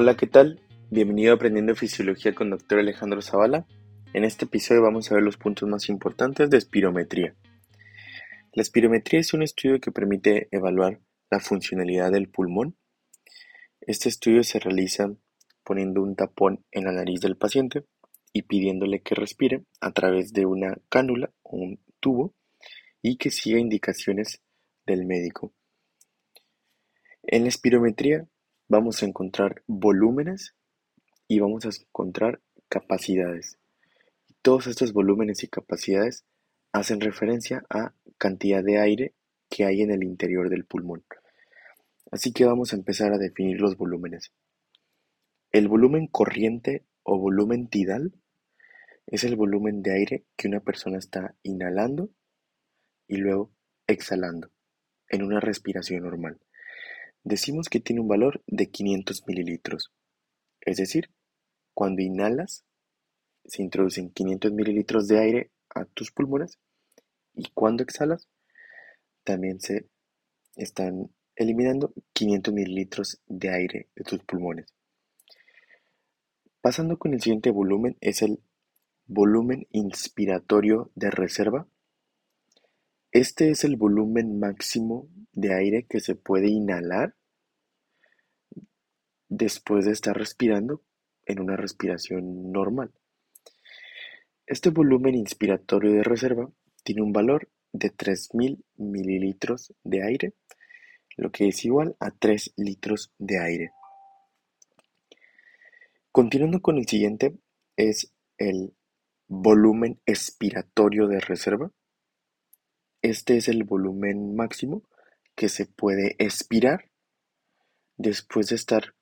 Hola, ¿qué tal? Bienvenido a Aprendiendo Fisiología con Dr. Alejandro Zavala. En este episodio vamos a ver los puntos más importantes de espirometría. La espirometría es un estudio que permite evaluar la funcionalidad del pulmón. Este estudio se realiza poniendo un tapón en la nariz del paciente y pidiéndole que respire a través de una cánula o un tubo y que siga indicaciones del médico. En la espirometría vamos a encontrar volúmenes y vamos a encontrar capacidades. Todos estos volúmenes y capacidades hacen referencia a cantidad de aire que hay en el interior del pulmón. Así que vamos a empezar a definir los volúmenes. El volumen corriente o volumen tidal es el volumen de aire que una persona está inhalando y luego exhalando en una respiración normal. Decimos que tiene un valor de 500 mililitros. Es decir, cuando inhalas, se introducen 500 mililitros de aire a tus pulmones y cuando exhalas, también se están eliminando 500 mililitros de aire de tus pulmones. Pasando con el siguiente volumen es el volumen inspiratorio de reserva. Este es el volumen máximo de aire que se puede inhalar después de estar respirando en una respiración normal. Este volumen inspiratorio de reserva tiene un valor de 3.000 mililitros de aire, lo que es igual a 3 litros de aire. Continuando con el siguiente es el volumen expiratorio de reserva. Este es el volumen máximo que se puede expirar después de estar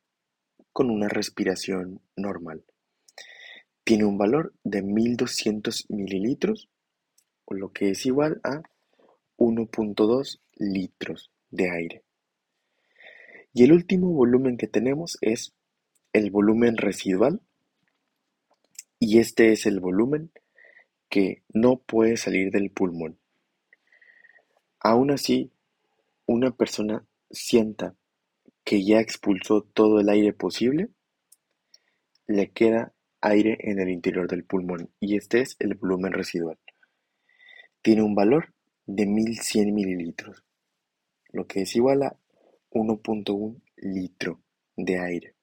con una respiración normal. Tiene un valor de 1200 mililitros, lo que es igual a 1.2 litros de aire. Y el último volumen que tenemos es el volumen residual, y este es el volumen que no puede salir del pulmón. Aún así, una persona sienta que ya expulsó todo el aire posible, le queda aire en el interior del pulmón y este es el volumen residual. Tiene un valor de 1100 mililitros, lo que es igual a 1.1 litro de aire.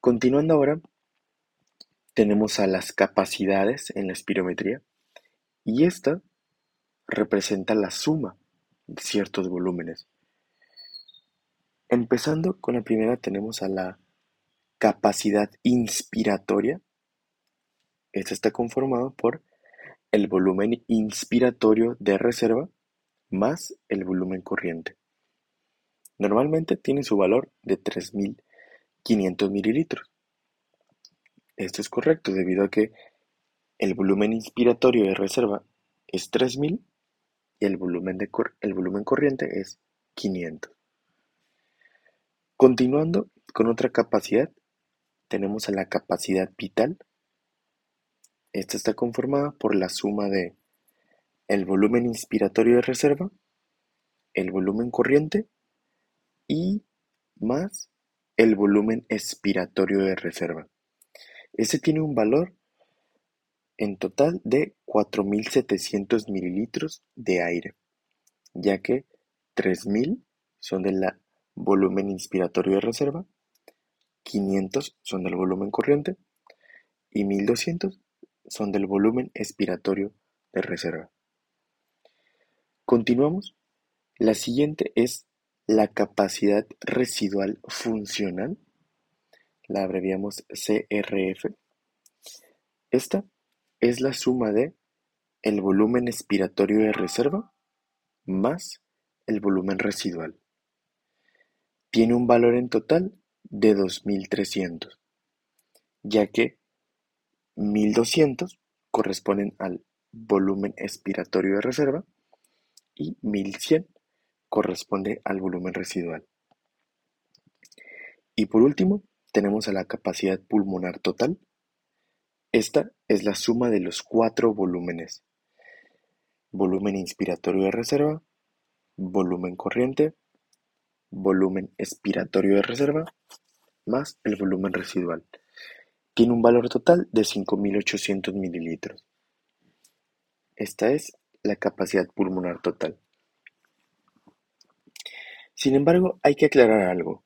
Continuando ahora, tenemos a las capacidades en la espirometría y esta representa la suma de ciertos volúmenes. Empezando con la primera tenemos a la capacidad inspiratoria. Esta está conformado por el volumen inspiratorio de reserva más el volumen corriente. Normalmente tiene su valor de 3.500 mililitros. Esto es correcto debido a que el volumen inspiratorio de reserva es 3.000 y el volumen, de el volumen corriente es 500. Continuando con otra capacidad, tenemos a la capacidad vital. Esta está conformada por la suma de el volumen inspiratorio de reserva, el volumen corriente y más el volumen expiratorio de reserva. Este tiene un valor en total de 4.700 mililitros de aire, ya que 3.000 son de la volumen inspiratorio de reserva, 500 son del volumen corriente y 1200 son del volumen expiratorio de reserva. Continuamos. La siguiente es la capacidad residual funcional, la abreviamos CRF. Esta es la suma de el volumen expiratorio de reserva más el volumen residual. Tiene un valor en total de 2.300, ya que 1.200 corresponden al volumen expiratorio de reserva y 1.100 corresponde al volumen residual. Y por último, tenemos a la capacidad pulmonar total. Esta es la suma de los cuatro volúmenes. Volumen inspiratorio de reserva, volumen corriente, volumen expiratorio de reserva más el volumen residual. Tiene un valor total de 5.800 mililitros. Esta es la capacidad pulmonar total. Sin embargo, hay que aclarar algo.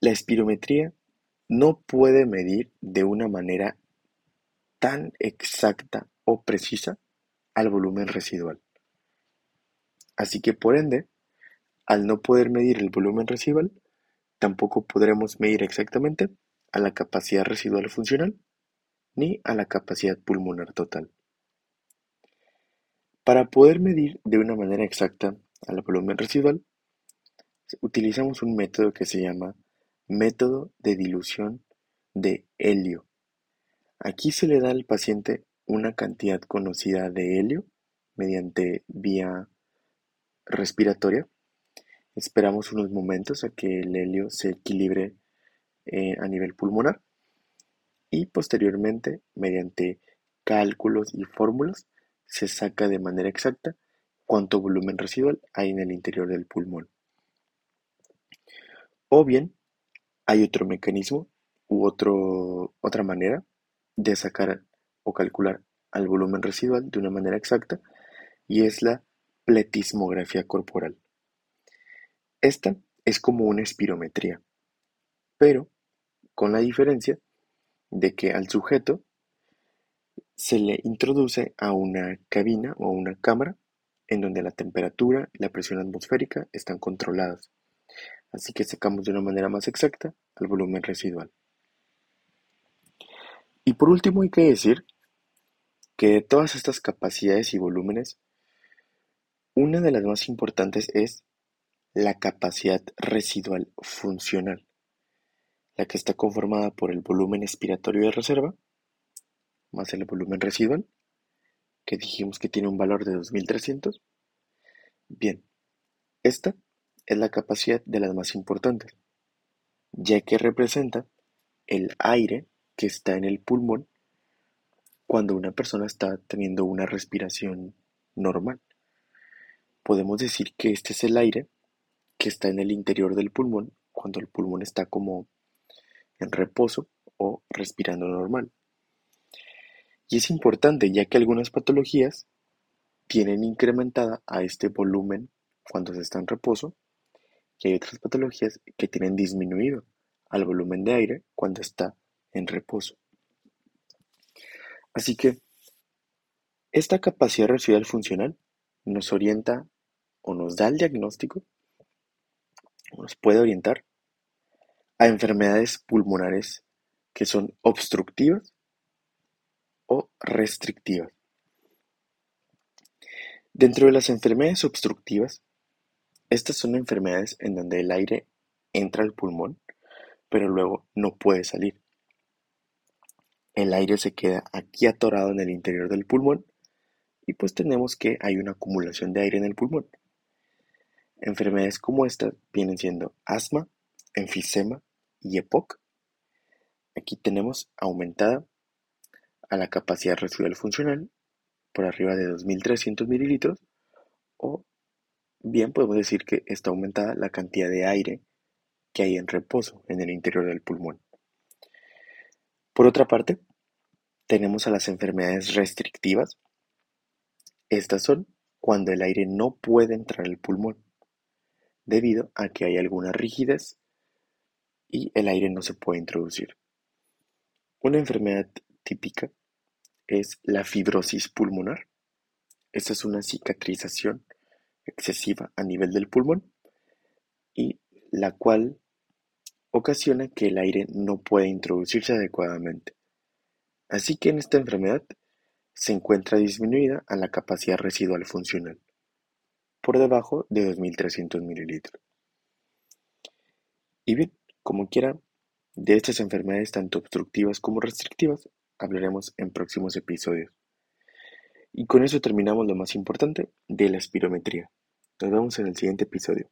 La espirometría no puede medir de una manera tan exacta o precisa al volumen residual. Así que por ende, al no poder medir el volumen residual, tampoco podremos medir exactamente a la capacidad residual funcional ni a la capacidad pulmonar total. Para poder medir de una manera exacta al volumen residual, utilizamos un método que se llama método de dilución de helio. Aquí se le da al paciente una cantidad conocida de helio mediante vía respiratoria. Esperamos unos momentos a que el helio se equilibre eh, a nivel pulmonar y posteriormente, mediante cálculos y fórmulas, se saca de manera exacta cuánto volumen residual hay en el interior del pulmón. O bien, hay otro mecanismo u otra manera de sacar o calcular al volumen residual de una manera exacta y es la pletismografía corporal. Esta es como una espirometría, pero con la diferencia de que al sujeto se le introduce a una cabina o una cámara en donde la temperatura y la presión atmosférica están controladas, así que sacamos de una manera más exacta al volumen residual. Y por último hay que decir que de todas estas capacidades y volúmenes, una de las más importantes es la capacidad residual funcional, la que está conformada por el volumen expiratorio de reserva más el volumen residual, que dijimos que tiene un valor de 2300. Bien, esta es la capacidad de las más importantes, ya que representa el aire que está en el pulmón cuando una persona está teniendo una respiración normal. Podemos decir que este es el aire que está en el interior del pulmón cuando el pulmón está como en reposo o respirando normal. Y es importante ya que algunas patologías tienen incrementada a este volumen cuando se está en reposo y hay otras patologías que tienen disminuido al volumen de aire cuando está en reposo. Así que esta capacidad residual funcional nos orienta o nos da el diagnóstico, nos puede orientar a enfermedades pulmonares que son obstructivas o restrictivas. Dentro de las enfermedades obstructivas, estas son enfermedades en donde el aire entra al pulmón, pero luego no puede salir. El aire se queda aquí atorado en el interior del pulmón y pues tenemos que hay una acumulación de aire en el pulmón. Enfermedades como estas vienen siendo asma, enfisema y EPOC. Aquí tenemos aumentada a la capacidad residual funcional por arriba de 2.300 mililitros o bien podemos decir que está aumentada la cantidad de aire que hay en reposo en el interior del pulmón. Por otra parte, tenemos a las enfermedades restrictivas. Estas son cuando el aire no puede entrar al pulmón, debido a que hay alguna rigidez y el aire no se puede introducir. Una enfermedad típica es la fibrosis pulmonar. Esta es una cicatrización excesiva a nivel del pulmón y la cual ocasiona que el aire no pueda introducirse adecuadamente. Así que en esta enfermedad se encuentra disminuida a la capacidad residual funcional, por debajo de 2.300 mililitros. Y bien, como quiera, de estas enfermedades tanto obstructivas como restrictivas hablaremos en próximos episodios. Y con eso terminamos lo más importante de la espirometría. Nos vemos en el siguiente episodio.